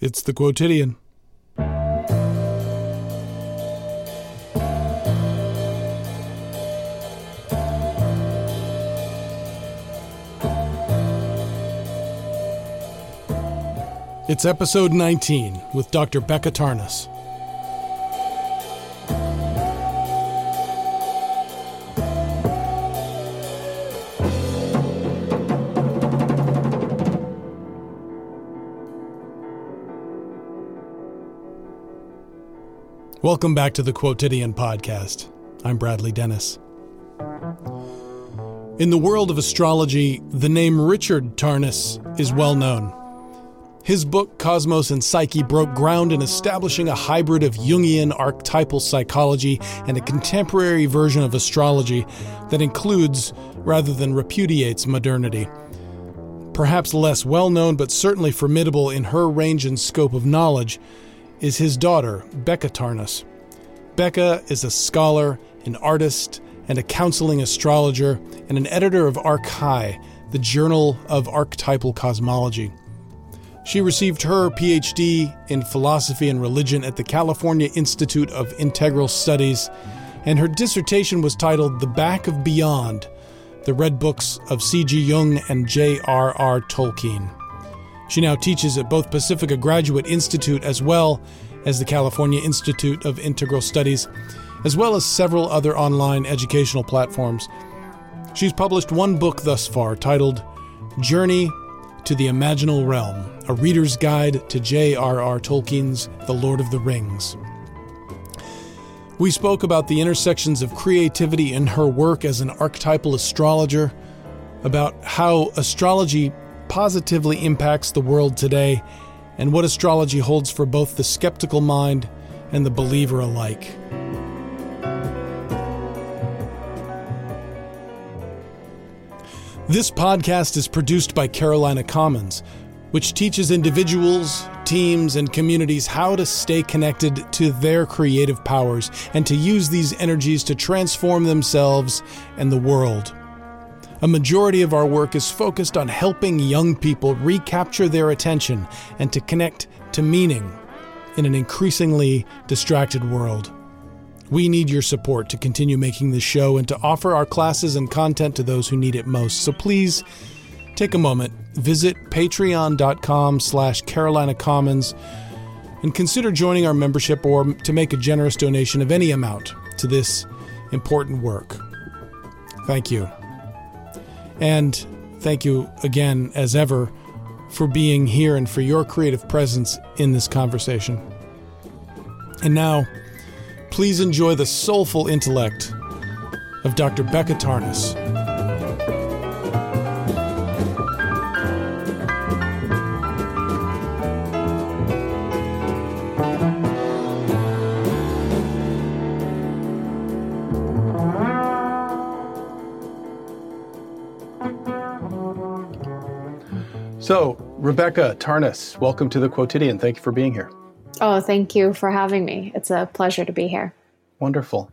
It's the Quotidian. It's episode 19 with Dr. Becca Tarnas. Welcome back to the Quotidian Podcast. I'm Bradley Denis. In the world of astrology, the name Richard Tarnas is well known. His book, Cosmos and Psyche, broke ground in establishing a hybrid of Jungian archetypal psychology and a contemporary version of astrology that includes, rather than repudiates, modernity. Perhaps less well known, but certainly formidable in her range and scope of knowledge, is his daughter, Becca Tarnas. Becca is a scholar, an artist, and a counseling astrologer, and an editor of Archai, the Journal of Archetypal Cosmology. She received her PhD in philosophy and religion at the California Institute of Integral Studies, and her dissertation was titled The Back of Beyond The Red Books of C.G. Jung and J.R.R. Tolkien. She now teaches at both Pacifica Graduate Institute as well as the California Institute of Integral Studies, as well as several other online educational platforms. She's published one book thus far titled Journey to the Imaginal Realm A Reader's Guide to J.R.R. Tolkien's The Lord of the Rings. We spoke about the intersections of creativity in her work as an archetypal astrologer, about how astrology positively impacts the world today and what astrology holds for both the skeptical mind and the believer alike. This podcast is produced by Carolina Commons, which teaches individuals, teams, and communities how to stay connected to their creative powers and to use these energies to transform themselves and the world. A majority of our work is focused on helping young people recapture their attention and to connect to meaning in an increasingly distracted world. We need your support to continue making this show and to offer our classes and content to those who need it most. So please take a moment, visit patreon.com slash Carolina Commons and consider joining our membership or to make a generous donation of any amount to this important work. Thank you. And thank you again, as ever, for being here and for your creative presence in this conversation. And now, please enjoy the soulful intellect of Dr. Becca Tarnas. So, Rebecca Tarnas, welcome to the Quotidian. Thank you for being here. Oh, thank you for having me. It's a pleasure to be here. Wonderful.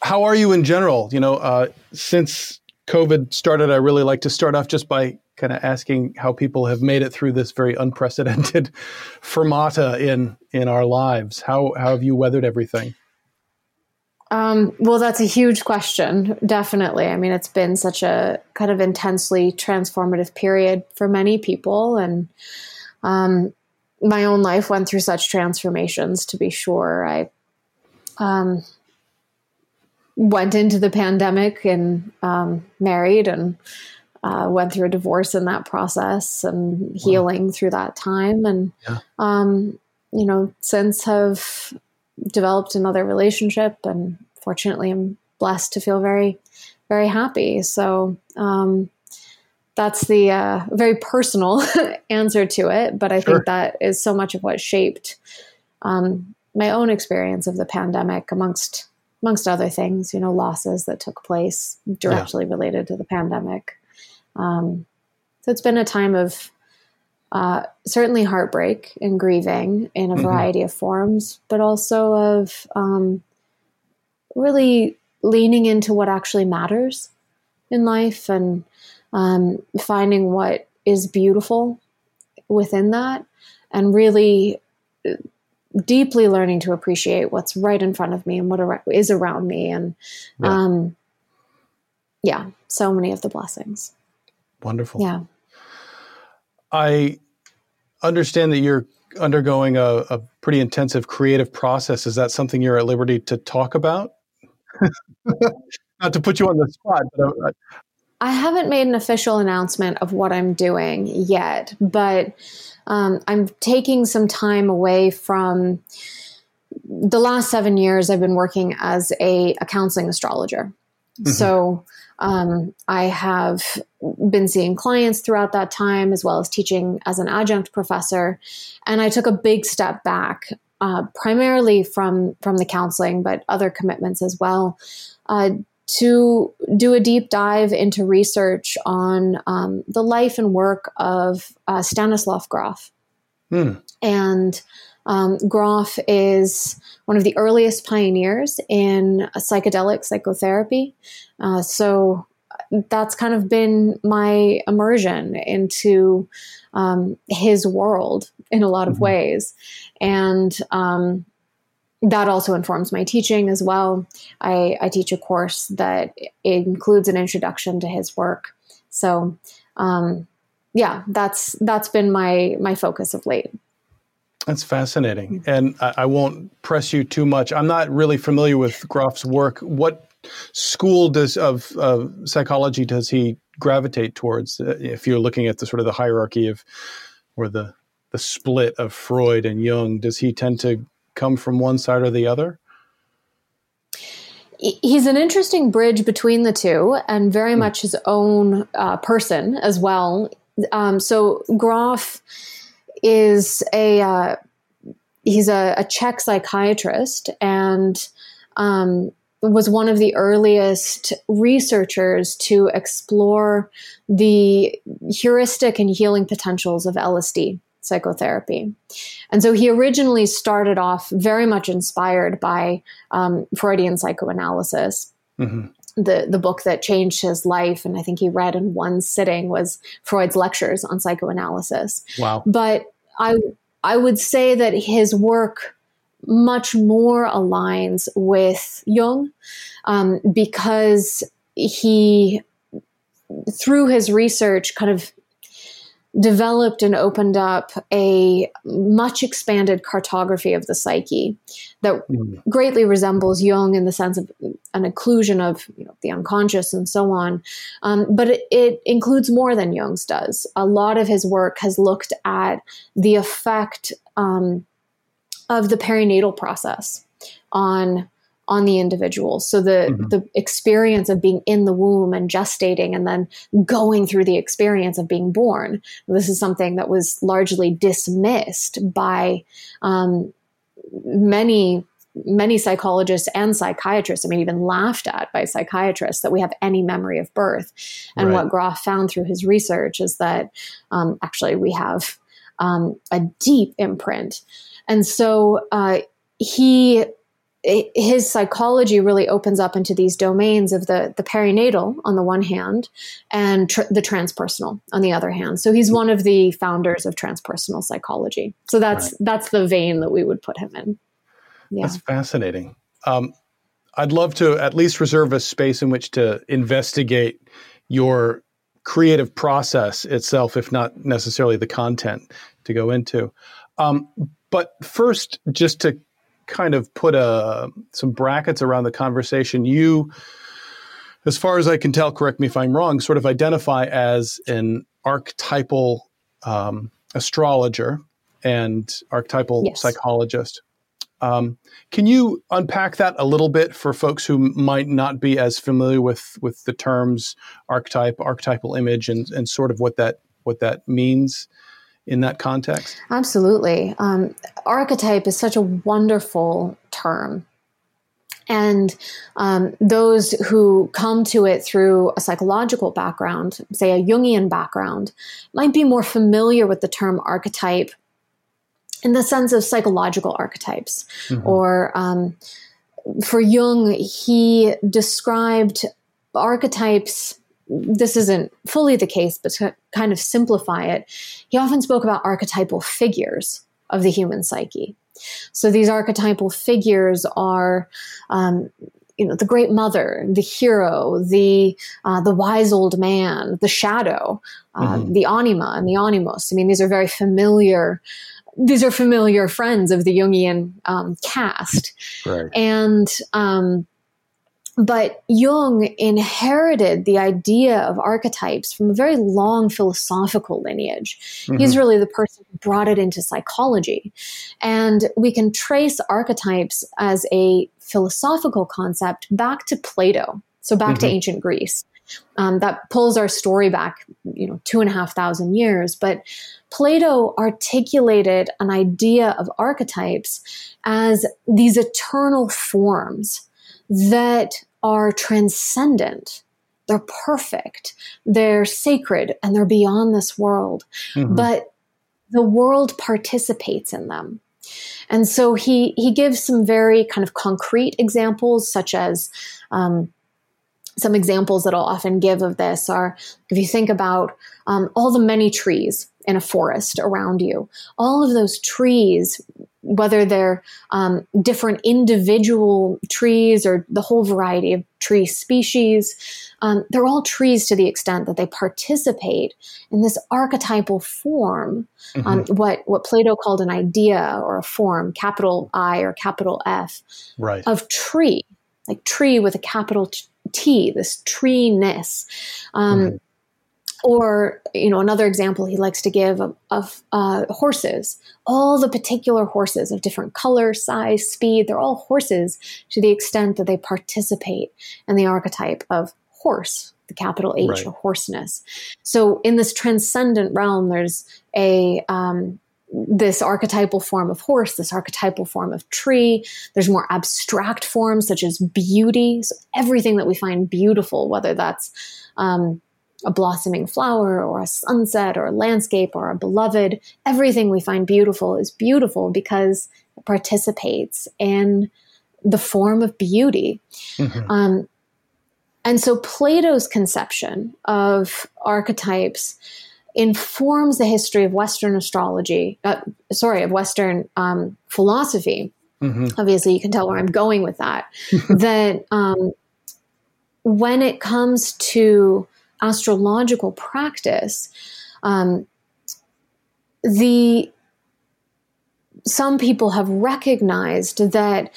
How are you in general? You know, uh, since COVID started, I really like to start off just by kind of asking how people have made it through this very unprecedented fermata in in our lives. How how have you weathered everything? Um, well, that's a huge question. Definitely. I mean, it's been such a kind of intensely transformative period for many people. And um, my own life went through such transformations, to be sure. I um, went into the pandemic and um, married and uh, went through a divorce in that process and healing wow. through that time. And, yeah. Um, you know, since have developed another relationship and fortunately I'm blessed to feel very, very happy. So, um, that's the uh, very personal answer to it, but I sure. think that is so much of what shaped um, my own experience of the pandemic, amongst amongst other things. You know, losses that took place directly yeah. related to the pandemic. Um, so it's been a time of uh, certainly heartbreak and grieving in a mm-hmm. variety of forms, but also of um, really leaning into what actually matters in life and um, finding what is beautiful within that and really uh, deeply learning to appreciate what's right in front of me and what is around me and yeah. um yeah so many of the blessings wonderful yeah i understand that you're undergoing a, a pretty intensive creative process is that something you're at liberty to talk about not to put you on the spot but I, I haven't made an official announcement of what I'm doing yet, but um, I'm taking some time away from the last seven years. I've been working as a, a counseling astrologer. Mm-hmm. So um, I have been seeing clients throughout that time, as well as teaching as an adjunct professor. And I took a big step back, uh, primarily from from the counseling, but other commitments as well. Uh, to do a deep dive into research on um, the life and work of uh, Stanislav Grof. Hmm. And um, Grof is one of the earliest pioneers in psychedelic psychotherapy. Uh, so that's kind of been my immersion into um, his world in a lot of mm-hmm. ways. And um, that also informs my teaching as well. I, I, teach a course that includes an introduction to his work. So, um, yeah, that's that's been my my focus of late. That's fascinating, and I, I won't press you too much. I'm not really familiar with Grof's work. What school does of of psychology does he gravitate towards? Uh, if you're looking at the sort of the hierarchy of or the the split of Freud and Jung, does he tend to come from one side or the other? He's an interesting bridge between the two and very mm. much his own uh, person as well. Um, so Grof is a uh, he's a, a, Czech psychiatrist and um, was one of the earliest researchers to explore the heuristic and healing potentials of LSD psychotherapy. And so he originally started off very much inspired by um, Freudian psychoanalysis. Mm-hmm. The, the book that changed his life, and I think he read in one sitting, was Freud's lectures on psychoanalysis. Wow. But I, I would say that his work much more aligns with Jung um, because he, through his research, kind of developed and opened up a much expanded cartography of the psyche that mm. greatly resembles Jung in the sense of an inclusion of you know, the unconscious and so on. Um, but it, it, includes more than Jung's does. A lot of his work has looked at the effect um, of the perinatal process on on the individual. So the mm-hmm. the experience of being in the womb and gestating and then going through the experience of being born. This is something that was largely dismissed by um, many many psychologists and psychiatrists, I mean, even laughed at by psychiatrists that we have any memory of birth. And right. what Grof found through his research is that um, actually we have um, a deep imprint. And so uh, he his psychology really opens up into these domains of the the perinatal on the one hand and tr- the transpersonal on the other hand. So he's one of the founders of transpersonal psychology. So that's right. that's the vein that we would put him in. Yeah. that's fascinating. Um, i'd love to at least reserve a space in which to investigate your creative process itself if not necessarily the content to go into. Um, but first just to kind of put a uh, some brackets around the conversation, you, as far as I can tell, correct me if I'm wrong, sort of identify as an archetypal um, astrologer and archetypal yes. psychologist. Um, can you unpack that a little bit for folks who might not be as familiar with with the terms archetype, archetypal image, and and sort of what that what that means? In that context? Absolutely. Um, archetype is such a wonderful term. And um, those who come to it through a psychological background, say a Jungian background, might be more familiar with the term archetype in the sense of psychological archetypes. Mm-hmm. Or um, for Jung, he described archetypes this isn't fully the case, but to kind of simplify it, he often spoke about archetypal figures of the human psyche. So these archetypal figures are, um, you know, the great mother, the hero, the uh, the wise old man, the shadow, uh, mm-hmm. the anima, and the animus. I mean, these are very familiar. These are familiar friends of the Jungian um, cast, right. and um, but Jung inherited the idea of archetypes from a very long philosophical lineage. Mm-hmm. He's really the person who brought it into psychology. And we can trace archetypes as a philosophical concept back to Plato, so back mm-hmm. to ancient Greece. Um, that pulls our story back, you know, two and a half thousand years. But Plato articulated an idea of archetypes as these eternal forms that are transcendent. They're perfect. They're sacred and they're beyond this world. Mm-hmm. But the world participates in them. And so he he gives some very kind of concrete examples, such as um, some examples that I'll often give of this are if you think about um, all the many trees in a forest around you, all of those trees whether they're um, different individual trees or the whole variety of tree species. Um, they're all trees to the extent that they participate in this archetypal form, mm-hmm. um, what what Plato called an idea or a form, capital I or capital F, right. of tree, like tree with a capital T, this tree-ness. Um, mm-hmm or you know another example he likes to give of, of uh, horses all the particular horses of different color size speed they're all horses to the extent that they participate in the archetype of horse the capital h right. or horseness so in this transcendent realm there's a um, this archetypal form of horse, this archetypal form of tree. There's more abstract forms such as beauty. So everything that we find beautiful, whether that's um, a blossoming flower or a sunset or a landscape or a beloved. Everything we find beautiful is beautiful because it participates in the form of beauty. Mm-hmm. Um, and so Plato's conception of archetypes informs the history of Western astrology, uh, sorry, of Western um, philosophy. Mm-hmm. Obviously, you can tell where I'm going with that. that um, when it comes to astrological practice, um, the some people have recognized that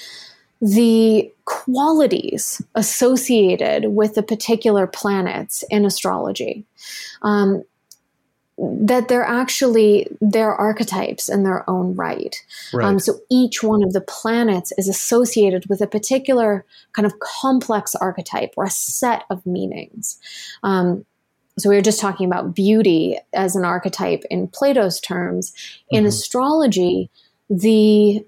the qualities associated with the particular planets in astrology um, that they're actually they're archetypes in their own right. right. Um, so each one of the planets is associated with a particular kind of complex archetype or a set of meanings. Um, so we were just talking about beauty as an archetype in Plato's terms. In mm-hmm. astrology, the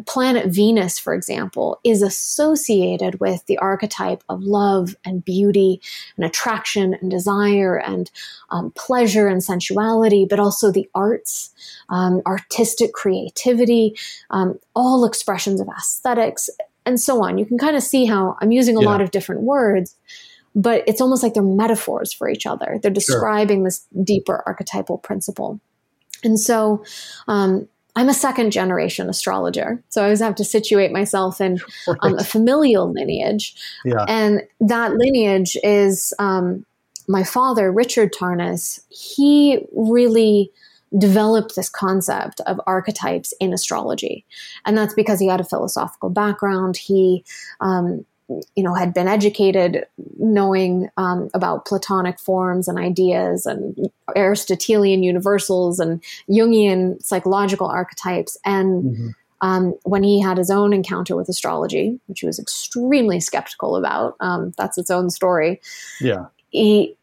planet Venus, for example, is associated with the archetype of love and beauty and attraction and desire and um, pleasure and sensuality, but also the arts, um, artistic creativity, um, all expressions of aesthetics, and so on. You can kind of see how I'm using a yeah. lot of different words. But it's almost like they're metaphors for each other. They're describing sure. this deeper archetypal principle. And so, um, I'm a second generation astrologer. So I always have to situate myself in right. um, a familial lineage. Yeah. And that lineage is um, my father, Richard Tarnas. He really developed this concept of archetypes in astrology. And that's because he had a philosophical background. He um, you know, had been educated knowing um, about Platonic forms and ideas and Aristotelian universals and Jungian psychological archetypes. And mm-hmm. um, when he had his own encounter with astrology, which he was extremely skeptical about, um, that's its own story. Yeah. He,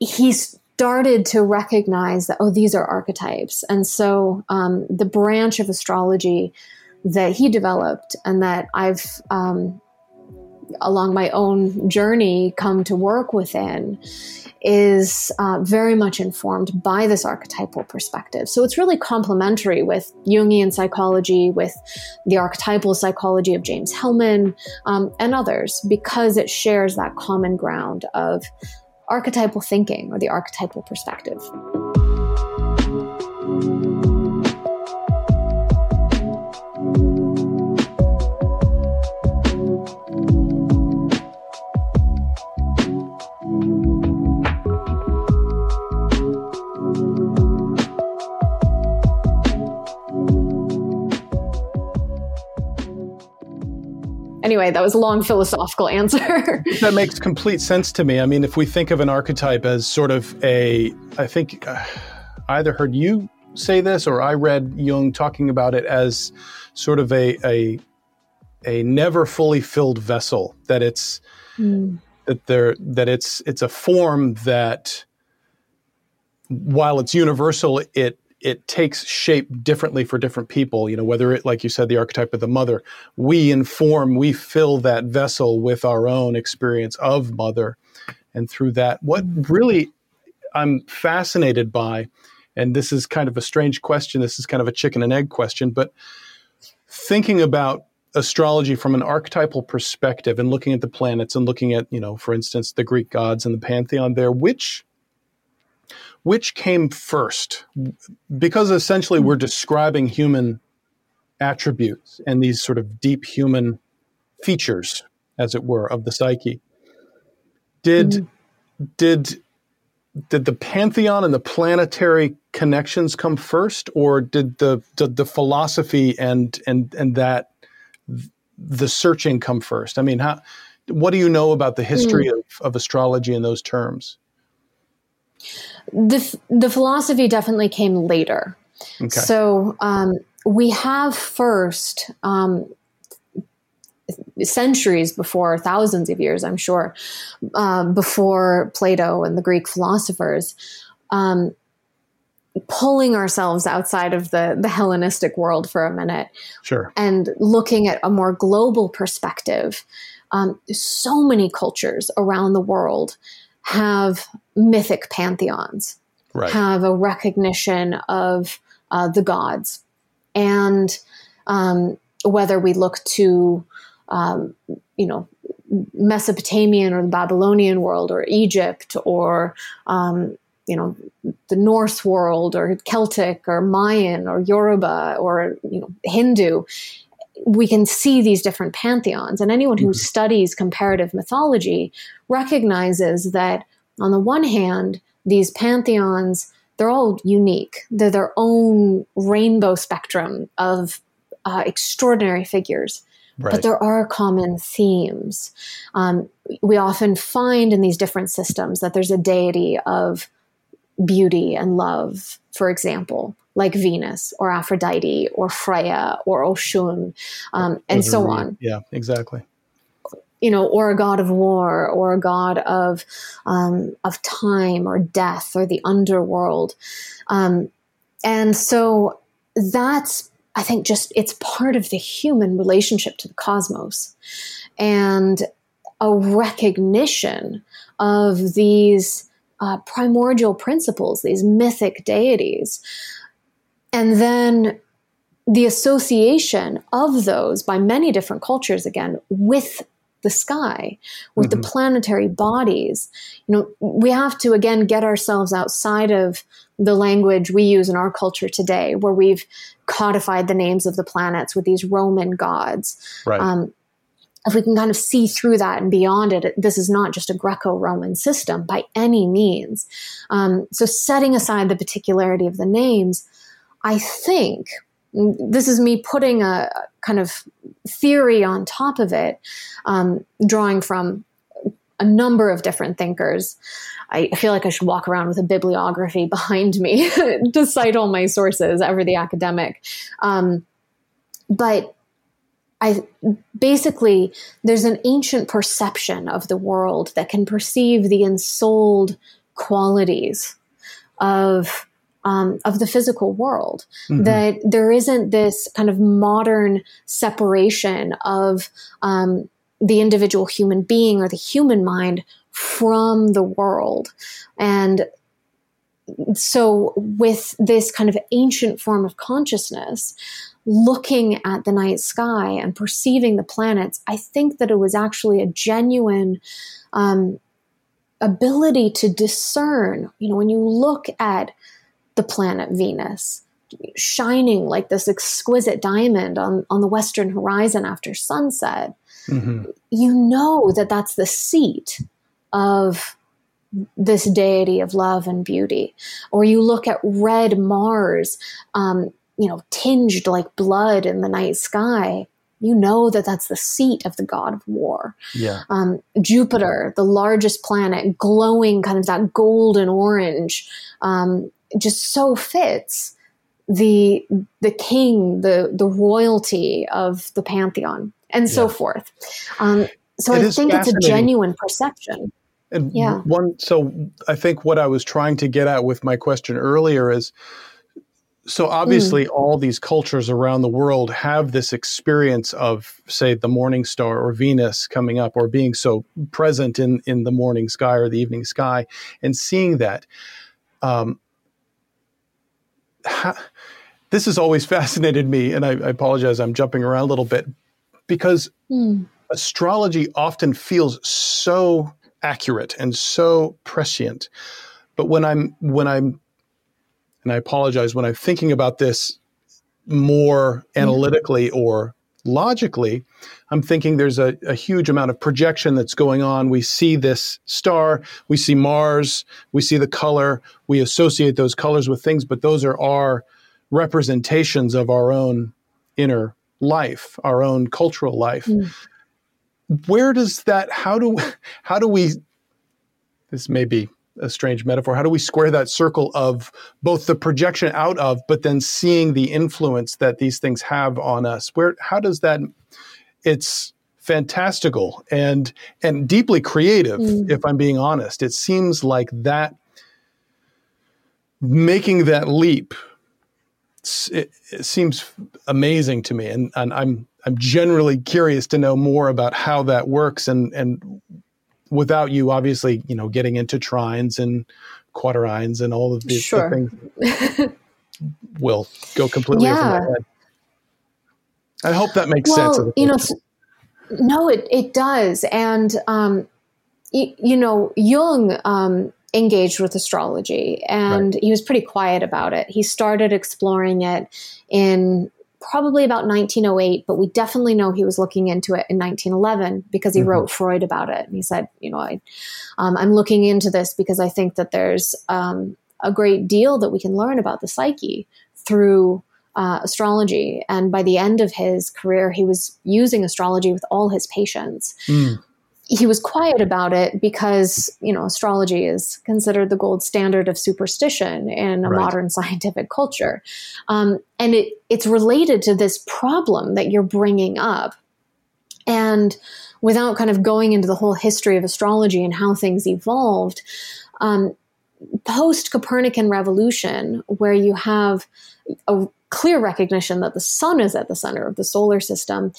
he started to recognize that, oh, these are archetypes. And so um, the branch of astrology that he developed and that I've um, along my own journey come to work within is uh, very much informed by this archetypal perspective. So it's really complementary with Jungian psychology, with the archetypal psychology of James Hillman um, and others, because it shares that common ground of archetypal thinking or the archetypal perspective. Anyway, that was a long philosophical answer. that makes complete sense to me. I mean, if we think of an archetype as sort of a, I think uh, I either heard you say this or I read Jung talking about it as sort of a a, a never fully filled vessel. That it's mm. that there that it's it's a form that while it's universal, it it takes shape differently for different people. You know, whether it, like you said, the archetype of the mother, we inform, we fill that vessel with our own experience of mother. And through that, what really I'm fascinated by, and this is kind of a strange question, this is kind of a chicken and egg question, but thinking about astrology from an archetypal perspective and looking at the planets and looking at, you know, for instance, the Greek gods and the pantheon there, which which came first? Because essentially we're describing human attributes and these sort of deep human features, as it were, of the psyche. Did mm-hmm. did did the pantheon and the planetary connections come first, or did the did the philosophy and and and that the searching come first? I mean, how what do you know about the history mm. of, of astrology in those terms? The, the philosophy definitely came later. Okay. So um, we have first, um, centuries before, thousands of years, I'm sure, uh, before Plato and the Greek philosophers, um, pulling ourselves outside of the, the Hellenistic world for a minute. Sure. And looking at a more global perspective. Um, so many cultures around the world have mythic pantheons, right. have a recognition of uh, the gods. And um, whether we look to, um, you know, Mesopotamian or the Babylonian world or Egypt or, um, you know, the Norse world or Celtic or Mayan or Yoruba or, you know, Hindu, we can see these different pantheons. And anyone who mm-hmm. studies comparative mythology recognizes that, on the one hand, these pantheons, they're all unique. They're their own rainbow spectrum of uh, extraordinary figures. Right. But there are common themes. Um, we often find in these different systems that there's a deity of beauty and love, for example, like Venus or Aphrodite or Freya or Oshun, um, and so on. Yeah, exactly. You know, or a god of war, or a god of um, of time, or death, or the underworld, um, and so that's I think just it's part of the human relationship to the cosmos, and a recognition of these uh, primordial principles, these mythic deities, and then the association of those by many different cultures again with the sky with mm-hmm. the planetary bodies you know we have to again get ourselves outside of the language we use in our culture today where we've codified the names of the planets with these roman gods right. um, if we can kind of see through that and beyond it, this is not just a Greco Roman system by any means. Um, so, setting aside the particularity of the names, I think this is me putting a kind of theory on top of it, um, drawing from a number of different thinkers. I feel like I should walk around with a bibliography behind me to cite all my sources, ever the academic. Um, but I basically there's an ancient perception of the world that can perceive the ensouled qualities of um, of the physical world. Mm-hmm. That there isn't this kind of modern separation of um, the individual human being or the human mind from the world. And so, with this kind of ancient form of consciousness, looking at the night sky and perceiving the planets, I think that it was actually a genuine um, ability to discern, you know, when you look at the planet Venus shining like this exquisite diamond on, on the western horizon after sunset, mm-hmm. you know that that's the seat of this deity of love and beauty. Or you look at red Mars, um, you know, tinged like blood in the night sky. You know that that's the seat of the god of war. Yeah. Um, Jupiter, the largest planet, glowing kind of that golden orange, um, just so fits the the king, the the royalty of the pantheon, and yeah. so forth. Um, so it I think it's a genuine perception. And yeah. one, so I think what I was trying to get at with my question earlier is so obviously mm. all these cultures around the world have this experience of say the morning star or venus coming up or being so present in in the morning sky or the evening sky and seeing that um, this has always fascinated me and I, I, apologize i'm jumping around a little bit because mm. astrology often feels so accurate and so prescient. But when I'm when I'm and I apologize when I'm thinking about this more analytically or logically, I'm thinking there's a, a, huge amount of projection that's going on. We see this star, we see Mars, we see the color, we associate those colors with things, but those are our representations of our own inner life, our own cultural life. Mm where does that how do how do we this may be a strange metaphor. How do we square that circle of both the projection out of but then seeing the influence that these things have on us? Where how does that it's fantastical and and deeply creative mm. if i'm being honest. It seems like that making that leap it, it seems amazing to me. And, and i'm I'm generally curious to know more about how that works and and without you obviously, you know, getting into trines and quaternions and all of these sure. things will go completely yeah. over my head. I hope that makes well, sense. You know, no, it, it does. And, um, y- you know, Jung um, engaged with astrology and right. he was pretty quiet about it. He started exploring it in probably about 1908, but we definitely know he was looking into it in 1911 because he mm-hmm. wrote Freud about it. And he said, you know, I, um, I'm looking into this because I think that there's um, a great deal that we can learn about the psyche through uh, astrology. And by the end of his career, he was using astrology with all his patients. Mm he was quiet about it because you know astrology is considered the gold standard of superstition in a right. modern scientific culture um, and it, it's related to this problem that you're bringing up and without kind of going into the whole history of astrology and how things evolved um, post copernican revolution where you have a clear recognition that the sun is at the center of the solar system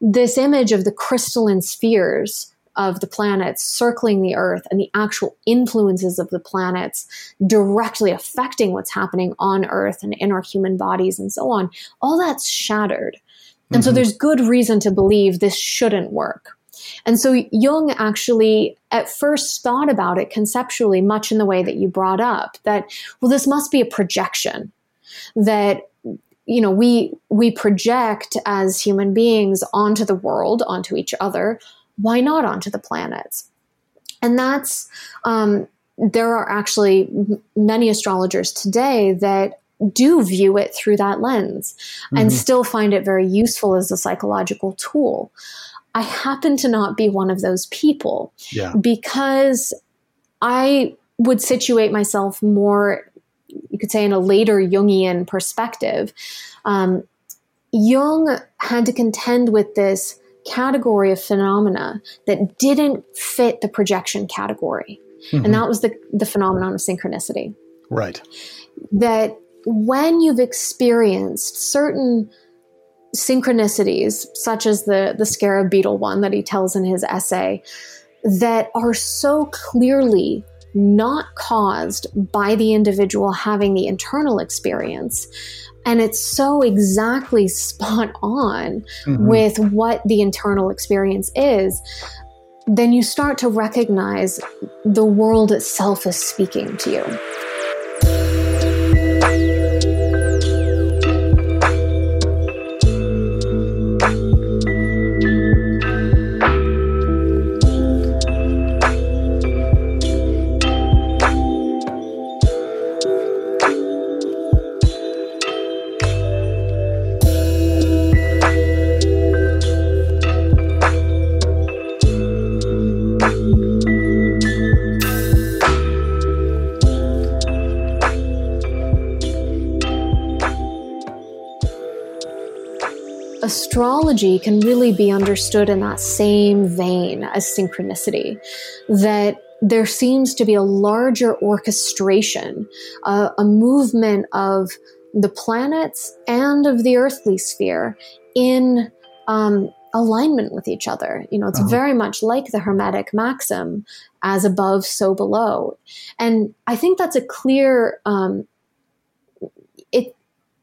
this image of the crystalline spheres of the planets circling the Earth and the actual influences of the planets directly affecting what's happening on Earth and in our human bodies and so on, all that's shattered. And mm-hmm. so there's good reason to believe this shouldn't work. And so Jung actually at first thought about it conceptually, much in the way that you brought up that, well, this must be a projection that you know we we project as human beings onto the world onto each other why not onto the planets? And that's, um, there are actually many astrologers today that do view it through that lens mm-hmm. and still find it very useful as a psychological tool. I happen to not be one of those people yeah. because I would situate myself more, you could say, in a later Jungian perspective. Um, Jung had to contend with this category of phenomena that didn't fit the projection category. Mm-hmm. And that was the, the phenomenon of synchronicity. Right. That when you've experienced certain synchronicities, such as the, the scarab beetle one that he tells in his essay, that are so clearly not caused by the individual having the internal experience, and it's so exactly spot on mm-hmm. with what the internal experience is then you start to recognize the world itself is speaking to you. Astrology can really be understood in that same vein as synchronicity, that there seems to be a larger orchestration, uh, a movement of the planets and of the earthly sphere in um, alignment with each other. You know, it's uh-huh. very much like the Hermetic maxim as above, so below. And I think that's a clear um,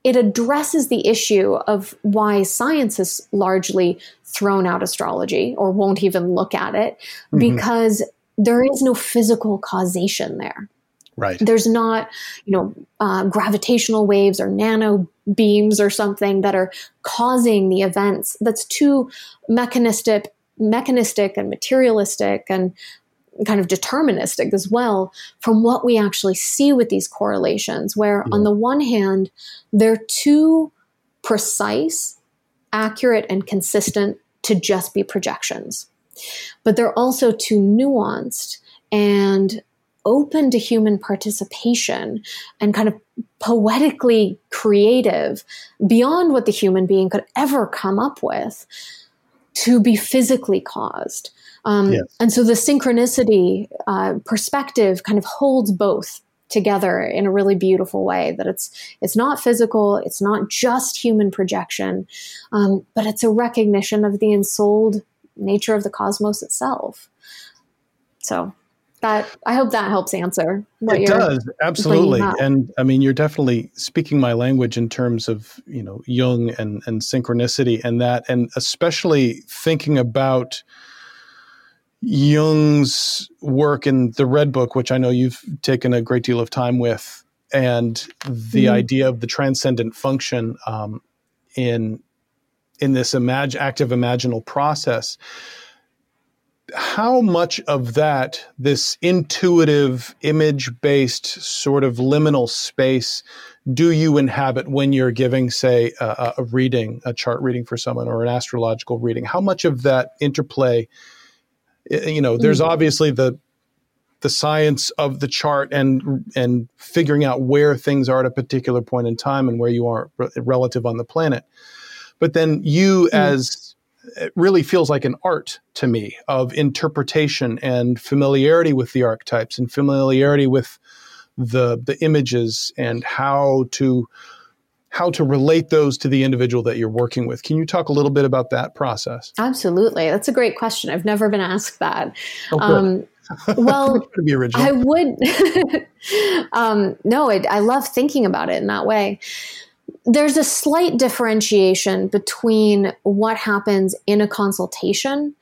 it addresses the issue of why science has largely thrown out astrology or won't even look at it mm-hmm. because there is no physical causation there. Right. There's not, you know, uh, gravitational waves or nano beams or something that are causing the events. That's too mechanistic, mechanistic and materialistic and kind of deterministic as well from what we actually see with these correlations, where yeah. on mm-hmm. the one hand, they're too precise, accurate, and consistent to just be projections. But they're also too nuanced and open to human participation and kind of poetically creative beyond what the human being could ever come up with to be physically caused. Um, yes. And so the synchronicity uh, perspective kind of holds both together in a really beautiful way that it's it's not physical it's not just human projection um, but it's a recognition of the ensouled nature of the cosmos itself. So that i hope that helps answer what it does absolutely. And i mean you're definitely speaking my language in terms of you know jung and and synchronicity and that and especially thinking about Jung's work in the Red Book, which I know you've taken a great deal of time with, and the mm. idea of the transcendent function um, in in this imag- active imaginal process. How much of that, this intuitive, image based sort of liminal space, do you inhabit when you're giving, say, a, a reading, a chart reading for someone, or an astrological reading? How much of that interplay? You know there's mm-hmm. obviously the the science of the chart and and figuring out where things are at a particular point in time and where you are relative on the planet but then you mm. as it really feels like an art to me of interpretation and familiarity with the archetypes and familiarity with the the images and how to how to relate those to the individual that you're working with. Can you talk a little bit about that process? Absolutely. That's a great question. I've never been asked that. Oh, um, well, I would. um, no, I, I love thinking about it in that way. There's a slight differentiation between what happens in a consultation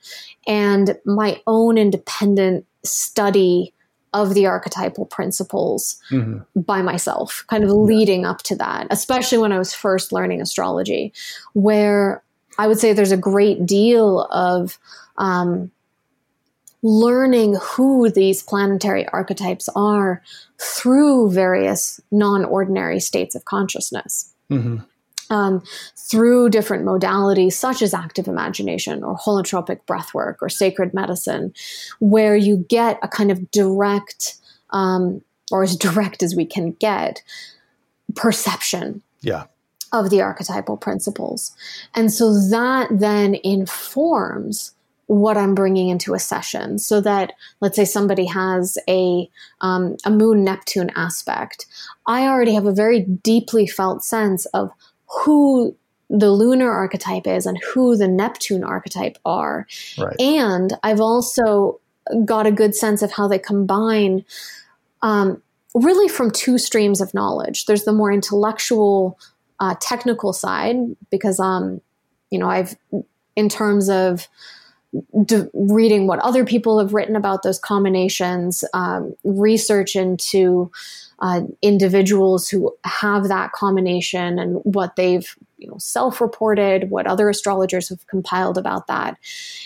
and my own independent study of the archetypal principles mm-hmm. by myself, kind of leading up to that, especially when I was first learning astrology, where I would say there's a great deal of um, learning who these planetary archetypes are through various non ordinary states of consciousness. Mm-hmm um, through different modalities such as active imagination or holotropic breathwork or sacred medicine, where you get a kind of direct, um, or as direct as we can get, perception. Yeah. Of the archetypal principles. And so that then informs what I'm bringing into a session. So that, let's say, somebody has a um, a Moon Neptune aspect, I already have a very deeply felt sense of who the lunar archetype is and who the Neptune archetype are. Right. And I've also got a good sense of how they combine um, really from two streams of knowledge. There's the more intellectual, uh, technical side, because, um, you know, I've, in terms of d- reading what other people have written about those combinations, um, research into uh, individuals who have that combination and what they've you know self-reported what other astrologers have compiled about that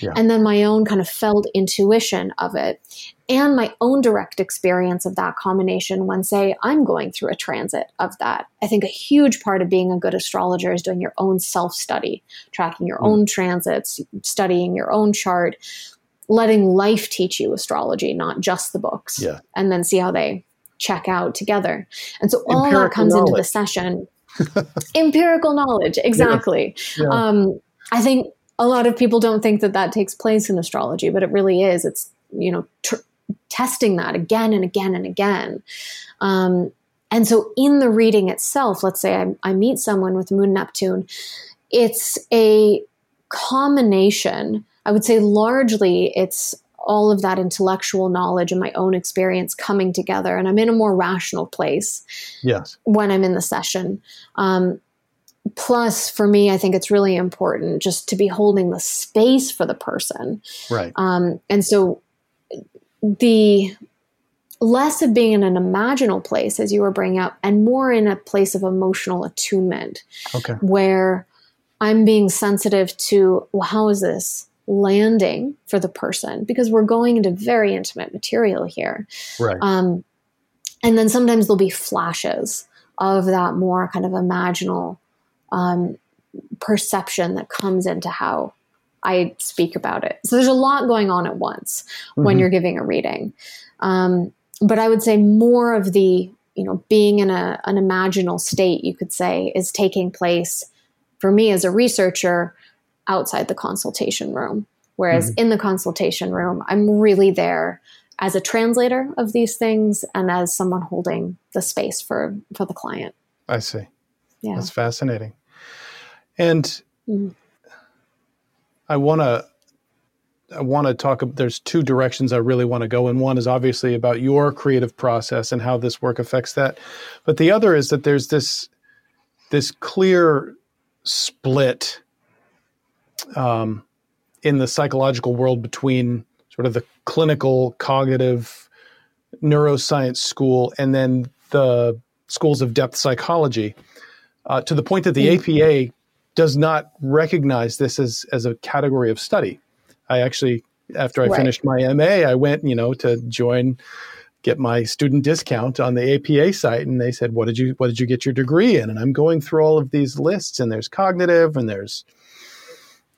yeah. and then my own kind of felt intuition of it and my own direct experience of that combination when say i'm going through a transit of that i think a huge part of being a good astrologer is doing your own self-study tracking your mm. own transits studying your own chart letting life teach you astrology not just the books yeah. and then see how they check out together and so all Empirical that comes knowledge. into the session empirical knowledge exactly yeah. Yeah. Um, i think a lot of people don't think that that takes place in astrology but it really is it's you know tr- testing that again and again and again um, and so in the reading itself let's say I, I meet someone with moon neptune it's a combination i would say largely it's all of that intellectual knowledge and my own experience coming together and i'm in a more rational place yes. when i'm in the session. Um, plus for me i think it's really important just to be holding the space for the person. Right. Um, and so the less of being in an imaginal place as you were bringing up and more in a place of emotional attunement okay. where i'm being sensitive to well how is this landing for the person because we're going into very intimate material here. Right. Um, and then sometimes there'll be flashes of that more kind of imaginal um, perception that comes into how I speak about it. So there's a lot going on at once mm-hmm. when you're giving a reading. Um, but I would say more of the, you know, being in a, an imaginal state, you could say, is taking place for me as a researcher outside the consultation room. Whereas mm-hmm. in the consultation room, I'm really there as a translator of these things and as someone holding the space for for the client. I see. Yeah. That's fascinating. And mm-hmm. I want to I want to talk there's two directions I really want to go and One is obviously about your creative process and how this work affects that. But the other is that there's this this clear split um, in the psychological world between sort of the clinical cognitive neuroscience school and then the schools of depth psychology uh, to the point that the mm. APA does not recognize this as, as a category of study. I actually, after I right. finished my MA, I went, you know, to join, get my student discount on the APA site, and they said, "What did you What did you get your degree in?" And I'm going through all of these lists, and there's cognitive, and there's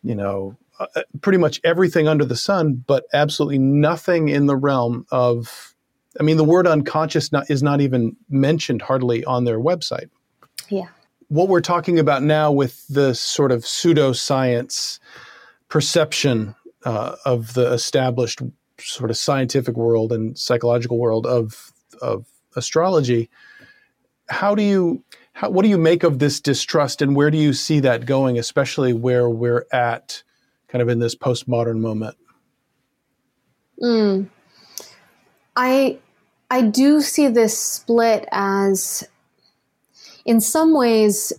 you know, uh, uh, pretty much everything under the sun, but absolutely nothing in the realm of. I mean, the word unconscious not, is not even mentioned hardly on their website. Yeah. What we're talking about now with the sort of pseudoscience perception uh, of the established sort of scientific world and psychological world of of astrology, how do you how, what do you make of this distrust and where do you see that going, especially where we're at kind of in this postmodern moment? Mm. I I do see this split as in some ways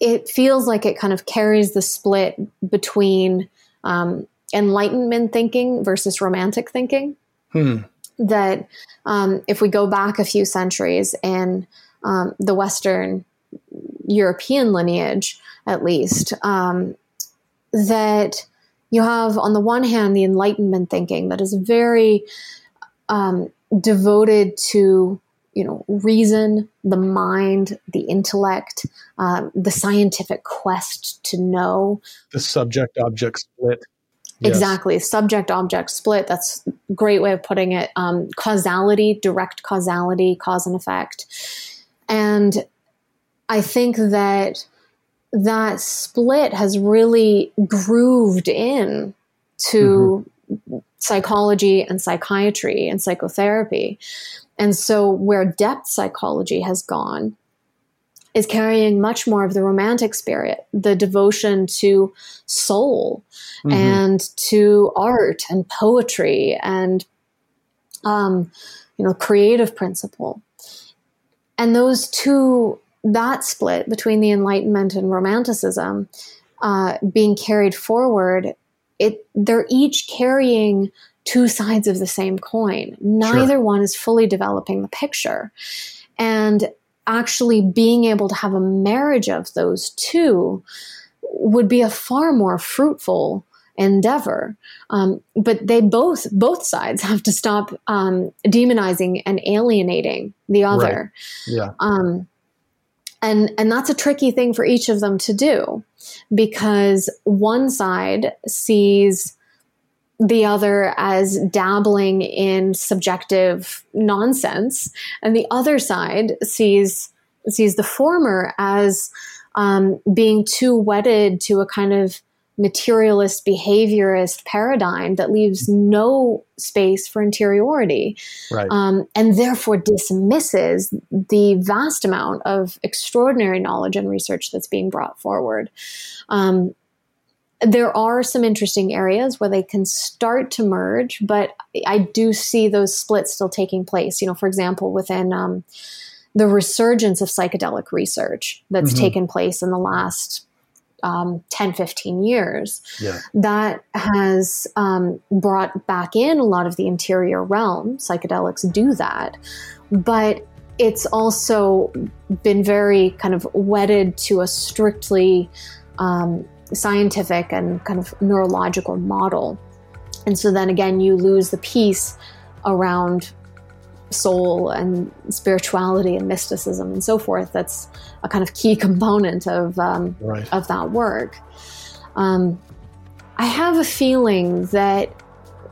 it feels like it kind of carries the split between um, enlightenment thinking versus romantic thinking. Hmm. That um, if we go back a few centuries and um, the Western European lineage, at least, um, that you have, on the one hand, the Enlightenment thinking that is very um, devoted to you know reason the mind the intellect um, the scientific quest to know. The subject object split. Yes. exactly. Subject object split. That's a great way of putting it. Um, causality direct causality cause and effect and I think that that split has really grooved in to mm-hmm. psychology and psychiatry and psychotherapy. And so, where depth psychology has gone is carrying much more of the romantic spirit, the devotion to soul mm-hmm. and to art and poetry and, um, you know, creative principle. And those two, that split between the Enlightenment and Romanticism uh, being carried forward it they're each carrying two sides of the same coin. Neither sure. one is fully developing the picture. And actually being able to have a marriage of those two would be a far more fruitful endeavor. Um, but they both both sides have to stop um, demonizing and alienating the other. Right. Yeah. Um, and and that's a tricky thing for each of them to do because one side sees the other as dabbling in subjective nonsense and the other side sees sees the former as um, being too wedded to a kind of materialist behaviorist paradigm that leaves no space for interiority right. um, and therefore dismisses the vast amount of extraordinary knowledge and research that's being brought forward um, there are some interesting areas where they can start to merge but i do see those splits still taking place you know for example within um, the resurgence of psychedelic research that's mm-hmm. taken place in the last um, 10, 15 years yeah. that has um, brought back in a lot of the interior realm. Psychedelics do that. But it's also been very kind of wedded to a strictly um, scientific and kind of neurological model. And so then again, you lose the piece around soul and spirituality and mysticism and so forth. That's a kind of key component of um, right. of that work. Um, I have a feeling that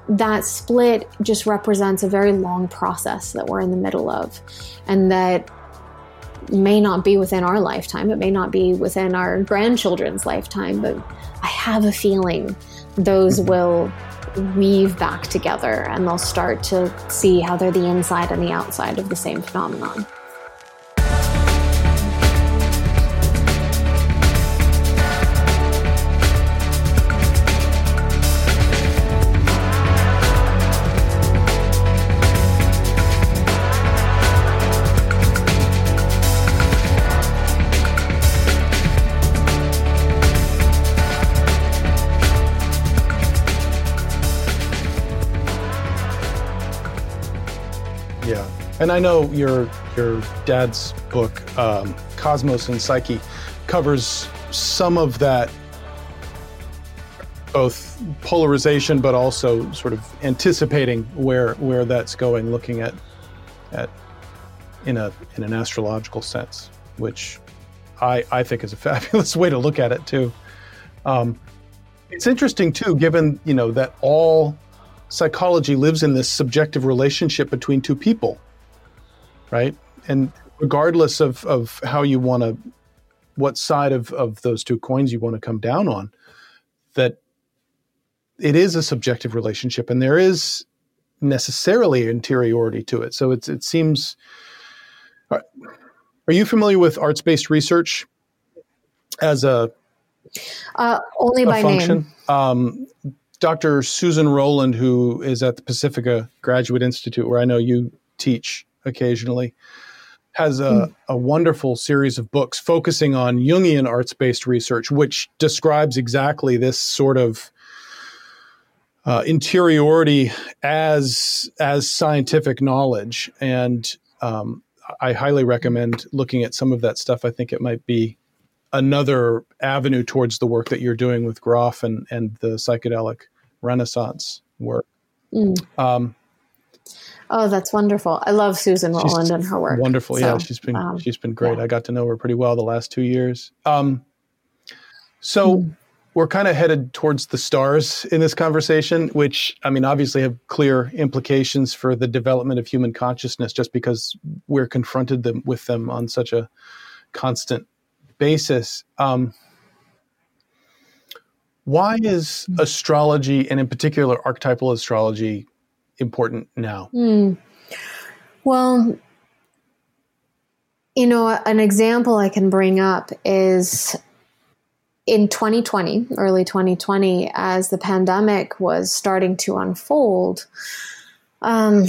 that split just represents a very long process that we're in the middle of, and that may not be within our lifetime. It may not be within our grandchildren's lifetime, but I have a feeling those mm-hmm. will weave back together and they'll start to see how they're the inside and the outside of the same phenomenon. And I know your your dad's book, um, Cosmos and Psyche, covers some of that both polarization, but also sort of anticipating where where that's going, looking at at in a in an astrological sense, which I I think is a fabulous way to look at it too. Um, it's interesting too, given you know that all psychology lives in this subjective relationship between two people right? And regardless of, of how you want to, what side of, of those two coins you want to come down on, that it is a subjective relationship and there is necessarily interiority to it. So it's, it seems. Are, are you familiar with arts based research as a uh, only by function? name? Um, Dr. Susan Rowland, who is at the Pacifica Graduate Institute, where I know you teach, occasionally, has a, mm. a wonderful series of books focusing on Jungian arts based research, which describes exactly this sort of uh, interiority as as scientific knowledge. And um, I highly recommend looking at some of that stuff. I think it might be another avenue towards the work that you're doing with Grof and, and the psychedelic renaissance work. Mm. Um, Oh, that's wonderful. I love Susan Rowland and her work. Wonderful. So, yeah, she's been um, she's been great. Yeah. I got to know her pretty well the last 2 years. Um, so mm. we're kind of headed towards the stars in this conversation, which I mean obviously have clear implications for the development of human consciousness just because we're confronted them, with them on such a constant basis. Um, why is hmm. astrology and in particular archetypal astrology important now? Mm. Well, you know, an example I can bring up is in 2020, early 2020, as the pandemic was starting to unfold, um,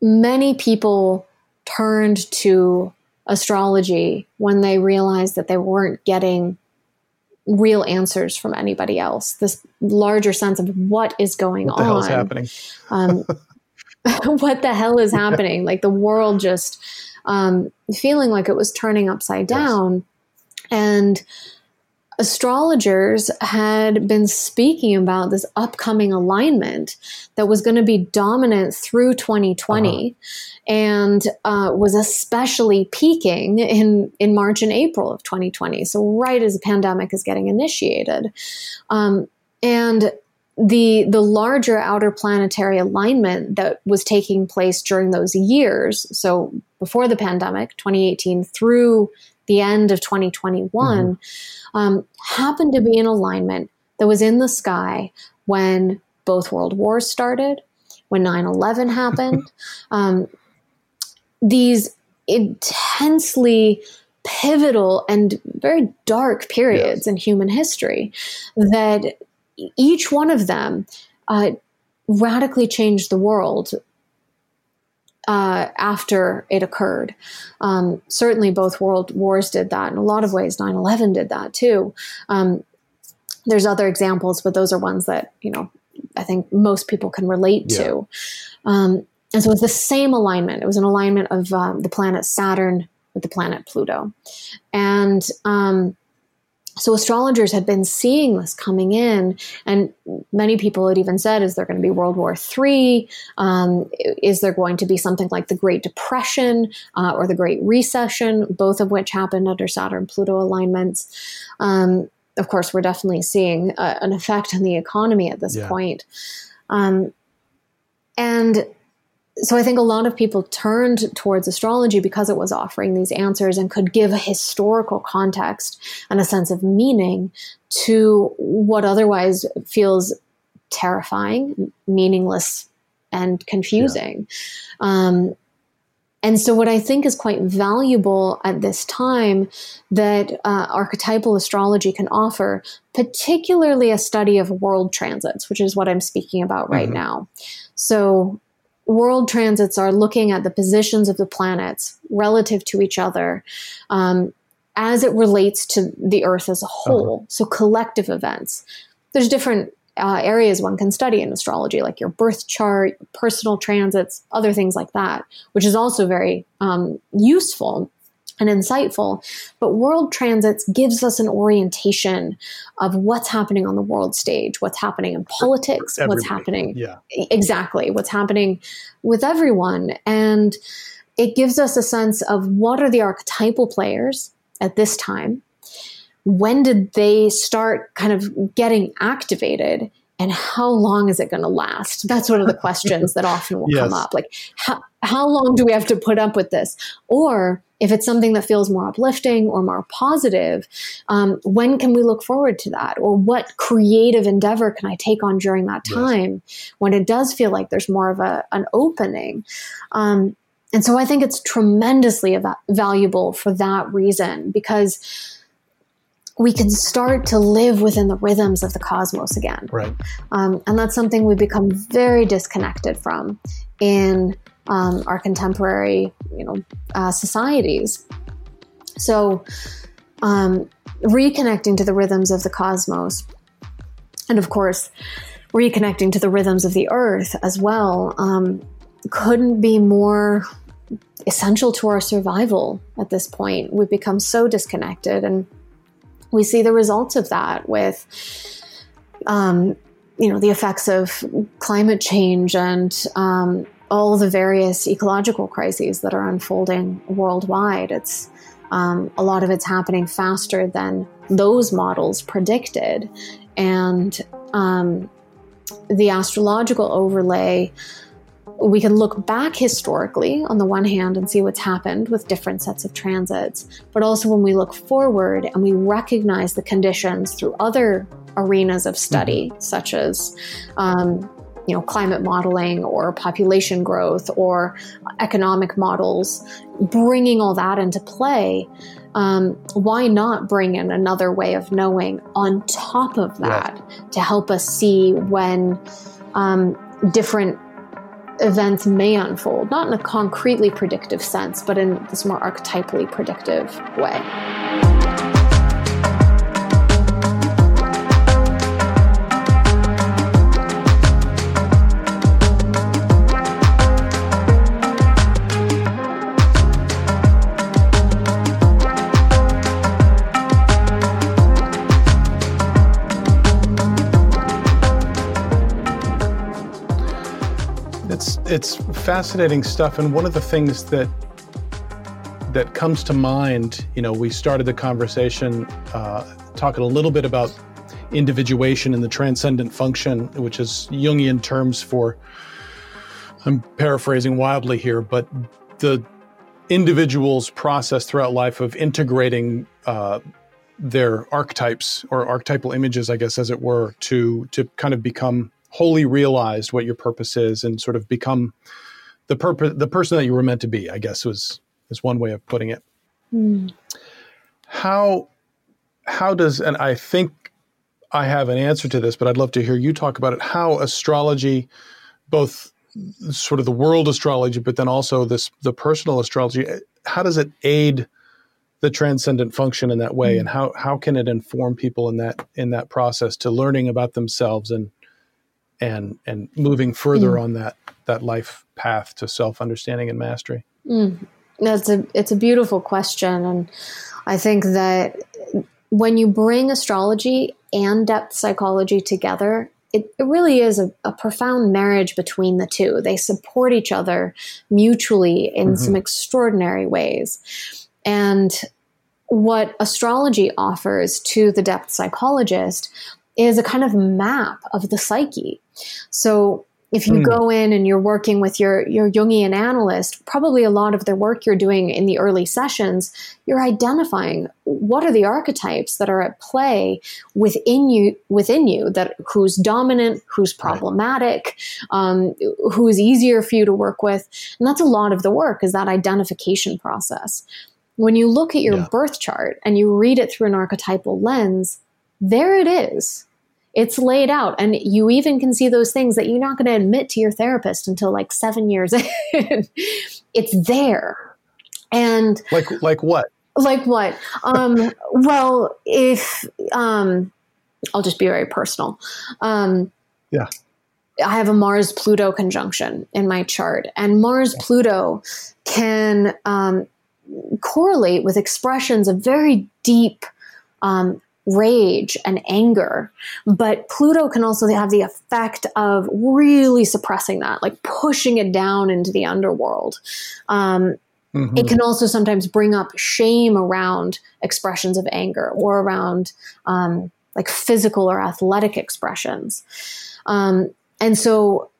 many people turned to astrology when they realized that they weren't getting real answers from anybody else. This larger sense of what is going what the on. happening? Um, what the hell is happening? Like the world just um, feeling like it was turning upside down. Yes. And astrologers had been speaking about this upcoming alignment that was going to be dominant through 2020 uh-huh. and uh, was especially peaking in, in March and April of 2020. So, right as the pandemic is getting initiated. Um, and the the larger outer planetary alignment that was taking place during those years so before the pandemic 2018 through the end of 2021 mm-hmm. um, happened to be an alignment that was in the sky when both world wars started, when 9 11 happened. um, these intensely pivotal and very dark periods yes. in human history that each one of them uh, radically changed the world uh, after it occurred. Um, certainly, both world wars did that. In a lot of ways, 9 11 did that too. Um, there's other examples, but those are ones that, you know, I think most people can relate yeah. to. Um, and so it's the same alignment. It was an alignment of um, the planet Saturn with the planet Pluto. And um, so astrologers had been seeing this coming in, and many people had even said, "Is there going to be World War III? Um, is there going to be something like the Great Depression uh, or the Great Recession?" Both of which happened under Saturn Pluto alignments. Um, of course, we're definitely seeing uh, an effect on the economy at this yeah. point. Um, and so I think a lot of people turned towards astrology because it was offering these answers and could give a historical context and a sense of meaning to what otherwise feels terrifying, meaningless, and confusing. Yeah. Um, and so, what I think is quite valuable at this time that uh, archetypal astrology can offer, particularly a study of world transits, which is what I'm speaking about right mm-hmm. now. So, world transits are looking at the positions of the planets relative to each other um, as it relates to the Earth as a whole. Uh-huh. So, collective events. There's different uh, areas one can study in astrology, like your birth chart, personal transits, other things like that, which is also very um, useful and insightful. But world transits gives us an orientation of what's happening on the world stage, what's happening in politics, what's happening yeah. exactly, what's happening with everyone. And it gives us a sense of what are the archetypal players at this time? When did they start kind of getting activated? and how long is it going to last? That's one of the questions that often will yes. come up. Like, how, how long do we have to put up with this? Or if it's something that feels more uplifting or more positive, um, when can we look forward to that? Or what creative endeavor can I take on during that time yes. when it does feel like there's more of a, an opening? Um, and so I think it's tremendously av- valuable for that reason because we can start to live within the rhythms of the cosmos again. Right. Um, and that's something we become very disconnected from in um, our contemporary, you know, uh, societies. So, um, reconnecting to the rhythms of the cosmos, and of course, reconnecting to the rhythms of the earth as well, um, couldn't be more essential to our survival at this point. We've become so disconnected, and we see the results of that with. Um, you know the effects of climate change and um, all the various ecological crises that are unfolding worldwide. It's um, a lot of it's happening faster than those models predicted, and um, the astrological overlay. We can look back historically on the one hand and see what's happened with different sets of transits, but also when we look forward and we recognize the conditions through other arenas of study, mm-hmm. such as um, you know climate modeling or population growth or economic models bringing all that into play um, why not bring in another way of knowing on top of that yes. to help us see when um, different events may unfold not in a concretely predictive sense but in this more archetypally predictive way it's fascinating stuff, and one of the things that that comes to mind, you know, we started the conversation uh, talking a little bit about individuation and the transcendent function, which is Jungian terms for. I'm paraphrasing wildly here, but the individual's process throughout life of integrating uh, their archetypes or archetypal images, I guess, as it were, to to kind of become wholly realized what your purpose is and sort of become the purpose the person that you were meant to be. I guess was is one way of putting it. Mm. How how does and I think I have an answer to this, but I'd love to hear you talk about it. How astrology, both sort of the world astrology, but then also this the personal astrology. How does it aid the transcendent function in that way, mm. and how how can it inform people in that in that process to learning about themselves and and and moving further mm. on that that life path to self understanding and mastery? Mm. That's a it's a beautiful question, and I think that when you bring astrology and depth psychology together, it, it really is a, a, profound marriage between the two. They support each other mutually in mm-hmm. some extraordinary ways. And what astrology offers to the depth psychologist is a kind of map of the psyche. So if you mm. go in and you're working with your your Jungian analyst, probably a lot of the work you're doing in the early sessions, you're identifying what are the archetypes that are at play within you within you that who's dominant, who's problematic, um, who is easier for you to work with, and that's a lot of the work is that identification process. When you look at your yeah. birth chart and you read it through an archetypal lens, there it is it's laid out. And you even can see those things that you're not going to admit to your therapist until like seven years in. it's there. And like, like what? Like what? Um, well, if, um, I'll just be very personal. Um, yeah. I have a Mars Pluto conjunction in my chart, and Mars Pluto can um, correlate with expressions of very deep um, rage and anger. But Pluto can also have the effect of really suppressing that, like pushing it down into the underworld. Um, mm-hmm. It can also sometimes bring up shame around expressions of anger or around um, like physical or athletic expressions. Um, and so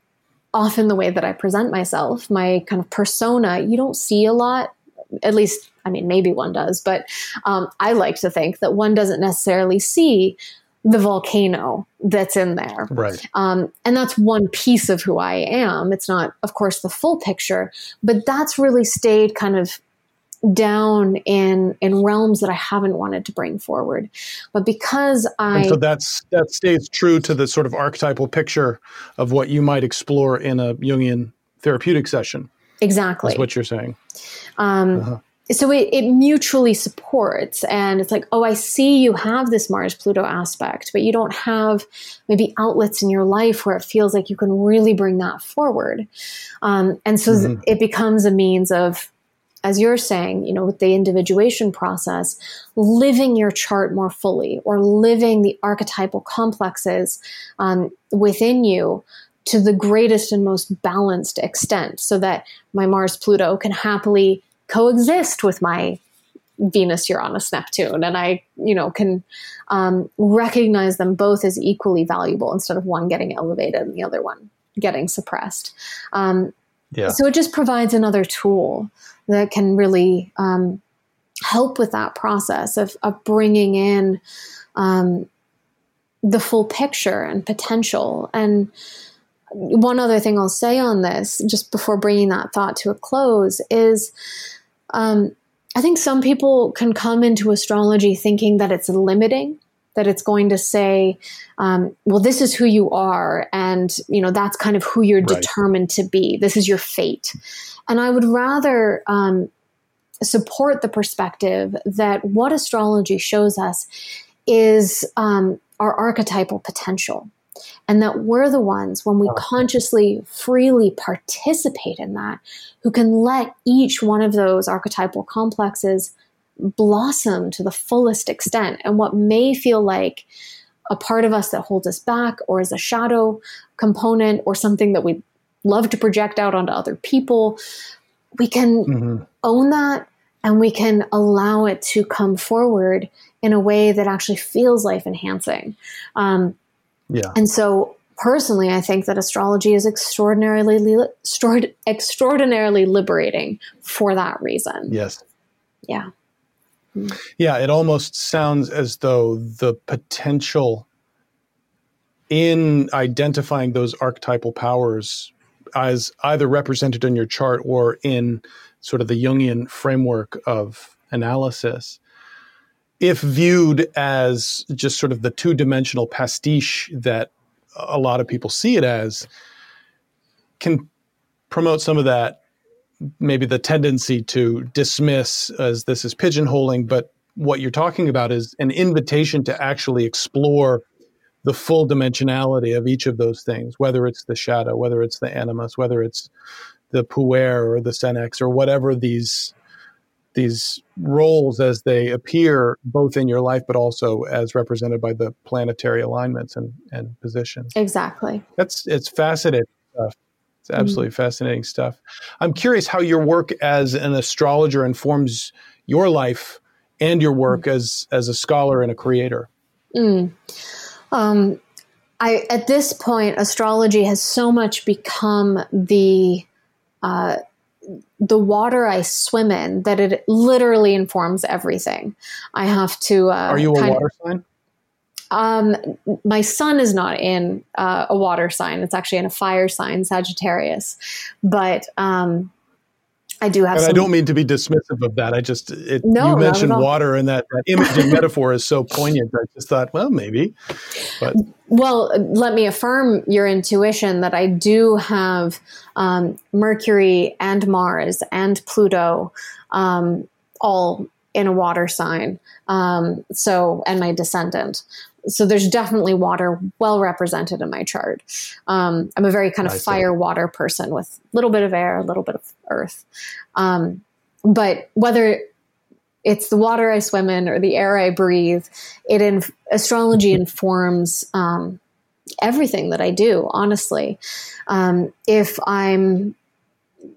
often the way that I present myself, my kind of persona, you don't see a lot at least, I mean, maybe one does, but um, I like to think that one doesn't necessarily see the volcano that's in there. Right. Um, and that's one piece of who I am. It's not, of course, the full picture, but that's really stayed kind of down in in realms that I haven't wanted to bring forward. But because I and so that's that stays true to the sort of archetypal picture of what you might explore in a Jungian therapeutic session. Exactly. That's what you're saying. Um, uh-huh. So it, it mutually supports, and it's like, oh, I see you have this Mars Pluto aspect, but you don't have maybe outlets in your life where it feels like you can really bring that forward. Um, and so mm-hmm. it becomes a means of as you're saying, you know, with the individuation process, living your chart more fully or living the archetypal complexes um, within you to the greatest and most balanced extent so that my Mars Pluto can happily coexist with my Venus, Uranus, Neptune, and I, you know, can um, recognize them both as equally valuable instead of one getting elevated and the other one getting suppressed. Um, yeah. So it just provides another tool that can really um, help with that process of, of bringing in um, the full picture and potential and one other thing I'll say on this, just before bringing that thought to a close, is um, I think some people can come into astrology thinking that it's limiting, that it's going to say, um, well, this is who you are, and you know that's kind of who you're right. determined to be. This is your fate, and I would rather um, support the perspective that what astrology shows us is um, our archetypal potential and that we're the ones, when we consciously, freely participate in that, who can let each one of those archetypal complexes blossom to the fullest extent. And what may feel like a part of us that holds us back or is a shadow component or something that we love to project out onto other people. We can mm-hmm. own that and we can allow it to come forward in a way that actually feels life enhancing. Um, yeah. And so personally, I think that astrology is extraordinarily extraordinarily liberating for that reason. Yes. Yeah. Yeah, it almost sounds as though the potential in identifying those archetypal powers as either represented in your chart or in sort of the Jungian framework of analysis, if viewed as just sort of the two dimensional pastiche that a lot of people see it as, can promote some of that maybe the tendency to dismiss as this is pigeonholing, but what you're talking about is an invitation to actually explore the full dimensionality of each of those things, whether it's the shadow, whether it's the animus, whether it's the puer or the senex or whatever these these roles as they appear both in your life but also as represented by the planetary alignments and, and positions. Exactly. That's it's fascinating stuff. It's absolutely mm. fascinating stuff. I'm curious how your work as an astrologer informs your life and your work mm. as as a scholar and a creator. Mm. Um, I at this point, astrology has so much become the uh, the water I swim in that it literally informs everything. I have to. Uh, Are you a water of, sign? Um, my sun is not in uh, a water sign. It's actually in a fire sign, Sagittarius. But um, I do have. And some, I don't mean to be dismissive of that. I just it, no, you mentioned water, and that, that image and metaphor is so poignant. I just thought, well, maybe. But well, let me affirm your intuition that I do have um, Mercury and Mars and Pluto um, all in a water sign. Um, so, and my descendant so there's definitely water well represented in my chart. Um, I'm a very kind of fire water person with a little bit of air, a little bit of earth. Um, but whether it's the water I swim in or the air I breathe, it in, astrology informs um, everything that I do. Honestly, um, if I'm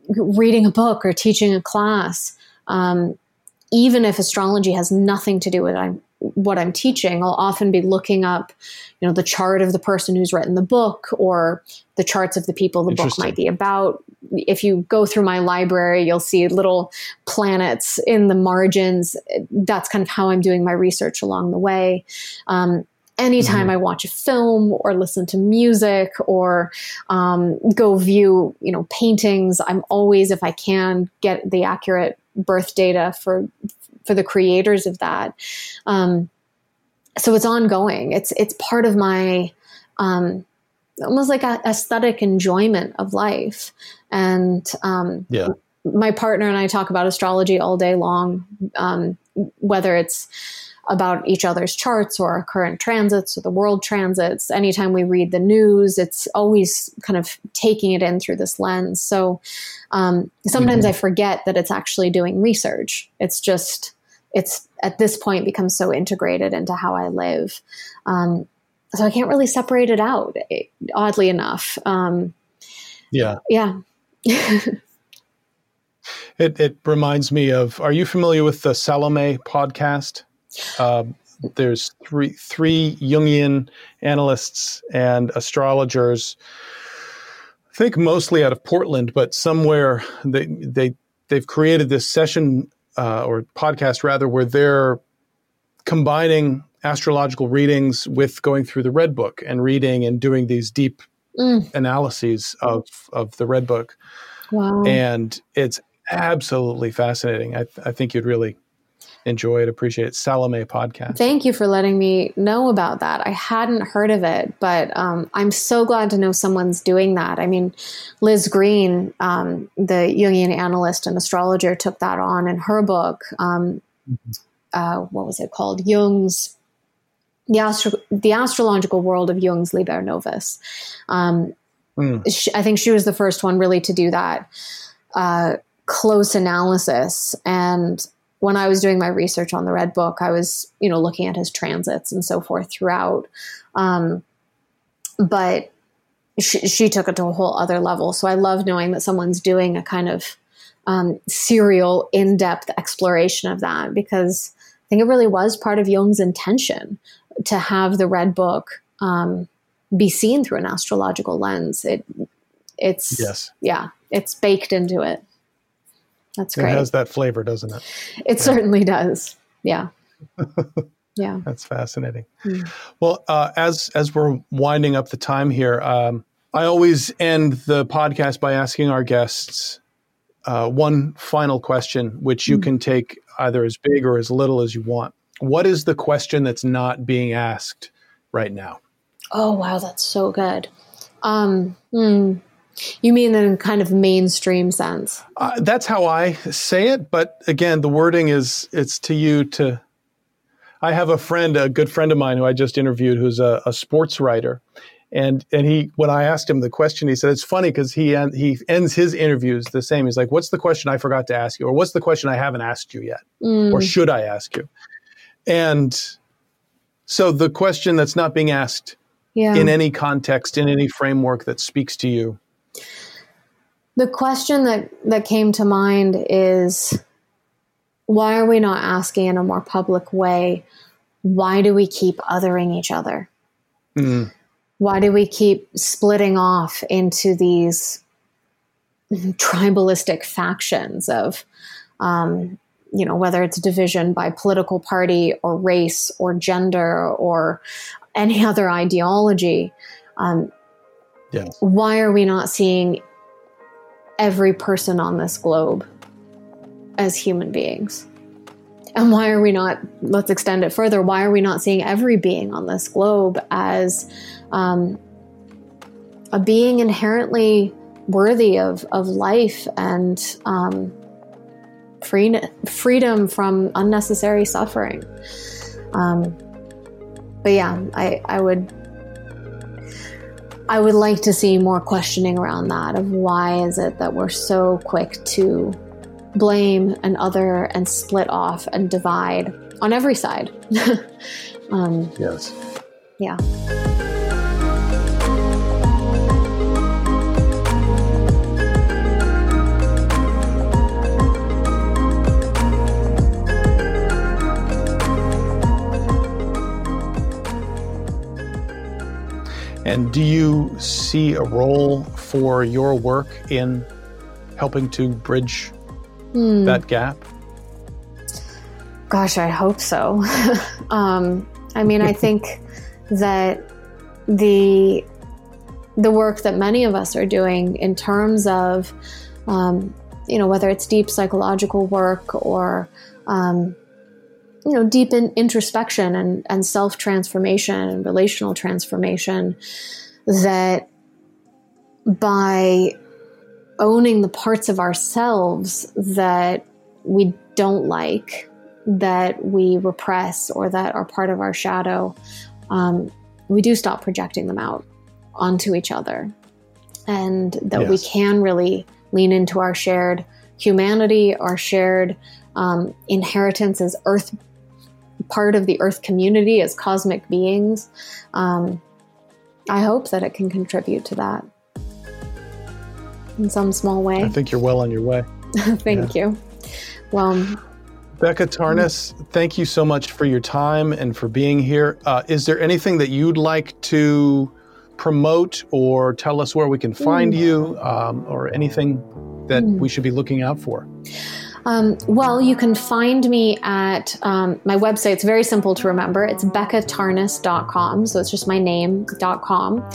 reading a book or teaching a class, um, even if astrology has nothing to do with it, I'm what I'm teaching, I'll often be looking up, you know, the chart of the person who's written the book or the charts of the people the book might be about. If you go through my library, you'll see little planets in the margins. That's kind of how I'm doing my research along the way. Um, anytime mm-hmm. I watch a film or listen to music or um, go view, you know, paintings, I'm always, if I can, get the accurate birth data for for the creators of that. Um, so it's ongoing. It's it's part of my um, almost like a aesthetic enjoyment of life. And um, yeah, my partner and I talk about astrology all day long, um, whether it's about each other's charts or current transits or the world transits. Anytime we read the news, it's always kind of taking it in through this lens. So um, sometimes mm-hmm. I forget that it's actually doing research. It's just, it's at this point become so integrated into how I live. Um, so I can't really separate it out, oddly enough. Um, yeah. Yeah. it, it reminds me of, are you familiar with the Salome podcast? Uh, there's three three Jungian analysts and astrologers. I think mostly out of Portland, but somewhere they they they've created this session uh, or podcast rather where they're combining astrological readings with going through the Red Book and reading and doing these deep mm. analyses of of the Red Book. Wow! And it's absolutely fascinating. I, th- I think you'd really enjoy it, appreciate it. Salome podcast. Thank you for letting me know about that. I hadn't heard of it, but um, I'm so glad to know someone's doing that. I mean, Liz Greene, um, the Jungian analyst and astrologer, took that on in her book. Um, mm-hmm. uh, what was it called? Jung's the, astro- the astrological world of Jung's Liber Novus. Um, mm. she, I think she was the first one really to do that uh, close analysis and when I was doing my research on the Red Book, I was, you know, looking at his transits and so forth throughout. Um, but she, she took it to a whole other level. So I love knowing that someone's doing a kind of um, serial, in depth exploration of that because I think it really was part of Jung's intention to have the Red Book um, be seen through an astrological lens. It, it's yes, yeah, it's baked into it. That's great. It has that flavor, doesn't it? It yeah. certainly does. Yeah. yeah. That's fascinating. Mm. Well, uh, as as we're winding up the time here, um, I always end the podcast by asking our guests uh, one final question, which you mm. can take either as big or as little as you want. What is the question that's not being asked right now? Oh, wow, that's so good. Um, hmm. You mean in kind of mainstream sense? Uh, that's how I say it, but again, the wording is it's to you to. I have a friend, a good friend of mine, who I just interviewed, who's a, a sports writer, and and he when I asked him the question, he said it's funny because he he ends his interviews the same. He's like, "What's the question I forgot to ask you, or what's the question I haven't asked you yet, mm. or should I ask you?" And so the question that's not being asked yeah. in any context, in any framework that speaks to you the question that, that came to mind is why are we not asking in a more public way? Why do we keep othering each other? Mm. Why do we keep splitting off into these tribalistic factions of, um, you know, whether it's division by political party or race or gender or any other ideology? Um, yes. Why are we not seeing every person on this globe as human beings. And why are we not, let's extend it further, why are we not seeing every being on this globe as um, a being inherently worthy of, of life and um, free, freedom from unnecessary suffering? Um, but yeah, I, I would I would like to see more questioning around that of why is it that we're so quick to blame and other and split off and divide on every side. um, yes. Yeah. And do you see a role for your work in helping to bridge mm. that gap? Gosh, I hope so. um, I mean, I think that the the work that many of us are doing in terms of, um, you know, whether it's deep psychological work or um, you know deep in introspection and, and self transformation and relational transformation that by owning the parts of ourselves that we don't like that we repress or that are part of our shadow um, we do stop projecting them out onto each other and that yes. we can really lean into our shared humanity our shared um, inheritance as earth part of the Earth community as cosmic beings. Um, I hope that it can contribute to that in some small way. I think you're well on your way. thank yeah. you. Well, Becca Tarnas, thank you so much for your time and for being here. Uh, is there anything that you'd like to promote or tell us where we can find mm. you um, or anything that mm. we should be looking out for? Um, well, you can find me at um, my website. It's very simple to remember. It's beccatarnas.com. So it's just my name.com.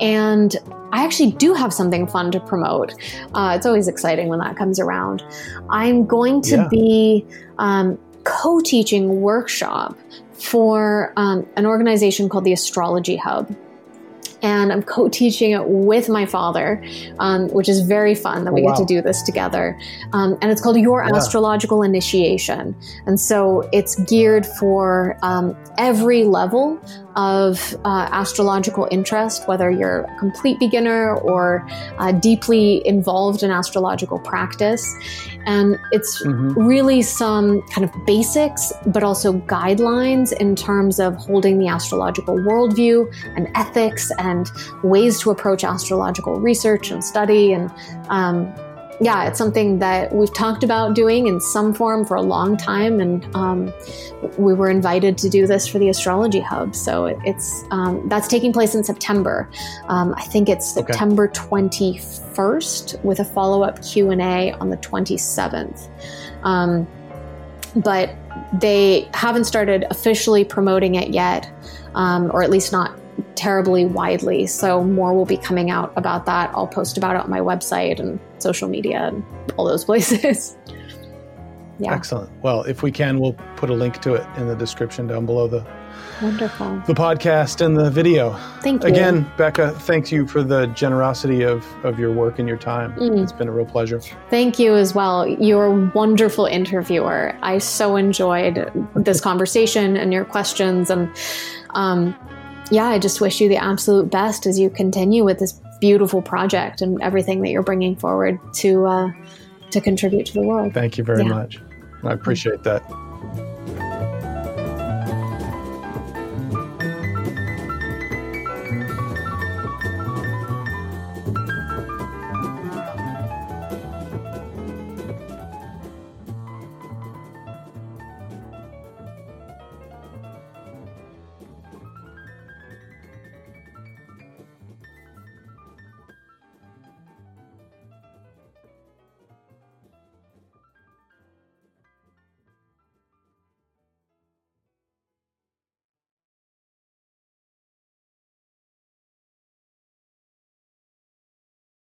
And I actually do have something fun to promote. Uh, it's always exciting when that comes around. I'm going to yeah. be um, co teaching workshop for um, an organization called the Astrology Hub and I'm co teaching it with my father, um, which is very fun that we oh, wow. get to do this together. Um, and it's called Your yeah. Astrological Initiation. And so it's geared for um, every level of uh, astrological interest, whether you're a complete beginner or uh, deeply involved in astrological practice. And it's mm-hmm. really some kind of basics, but also guidelines in terms of holding the astrological worldview and ethics and and ways to approach astrological research and study. And um, yeah, it's something that we've talked about doing in some form for a long time, and um, we were invited to do this for the Astrology Hub. So it's um, that's taking place in September. Um, I think it's Okay. September twenty first, with a follow up Q and A on the twenty seventh. Um, but they haven't started officially promoting it yet, um, or at least not terribly widely. So more will be coming out about that. I'll post about it on my website and social media and all those places. yeah, Excellent. Well, if we can, we'll put a link to it in the description down below the, wonderful. the podcast and the video. Thank you. Again, Becca, Thank you for the generosity of, of your work and your time. Mm. It's been a real pleasure. Thank you as well. You're a wonderful interviewer. I so enjoyed this conversation and your questions. And um, yeah, I just wish you the absolute best as you continue with this beautiful project and everything that you're bringing forward to uh, to contribute to the world. Thank you very Yeah. much. I appreciate that.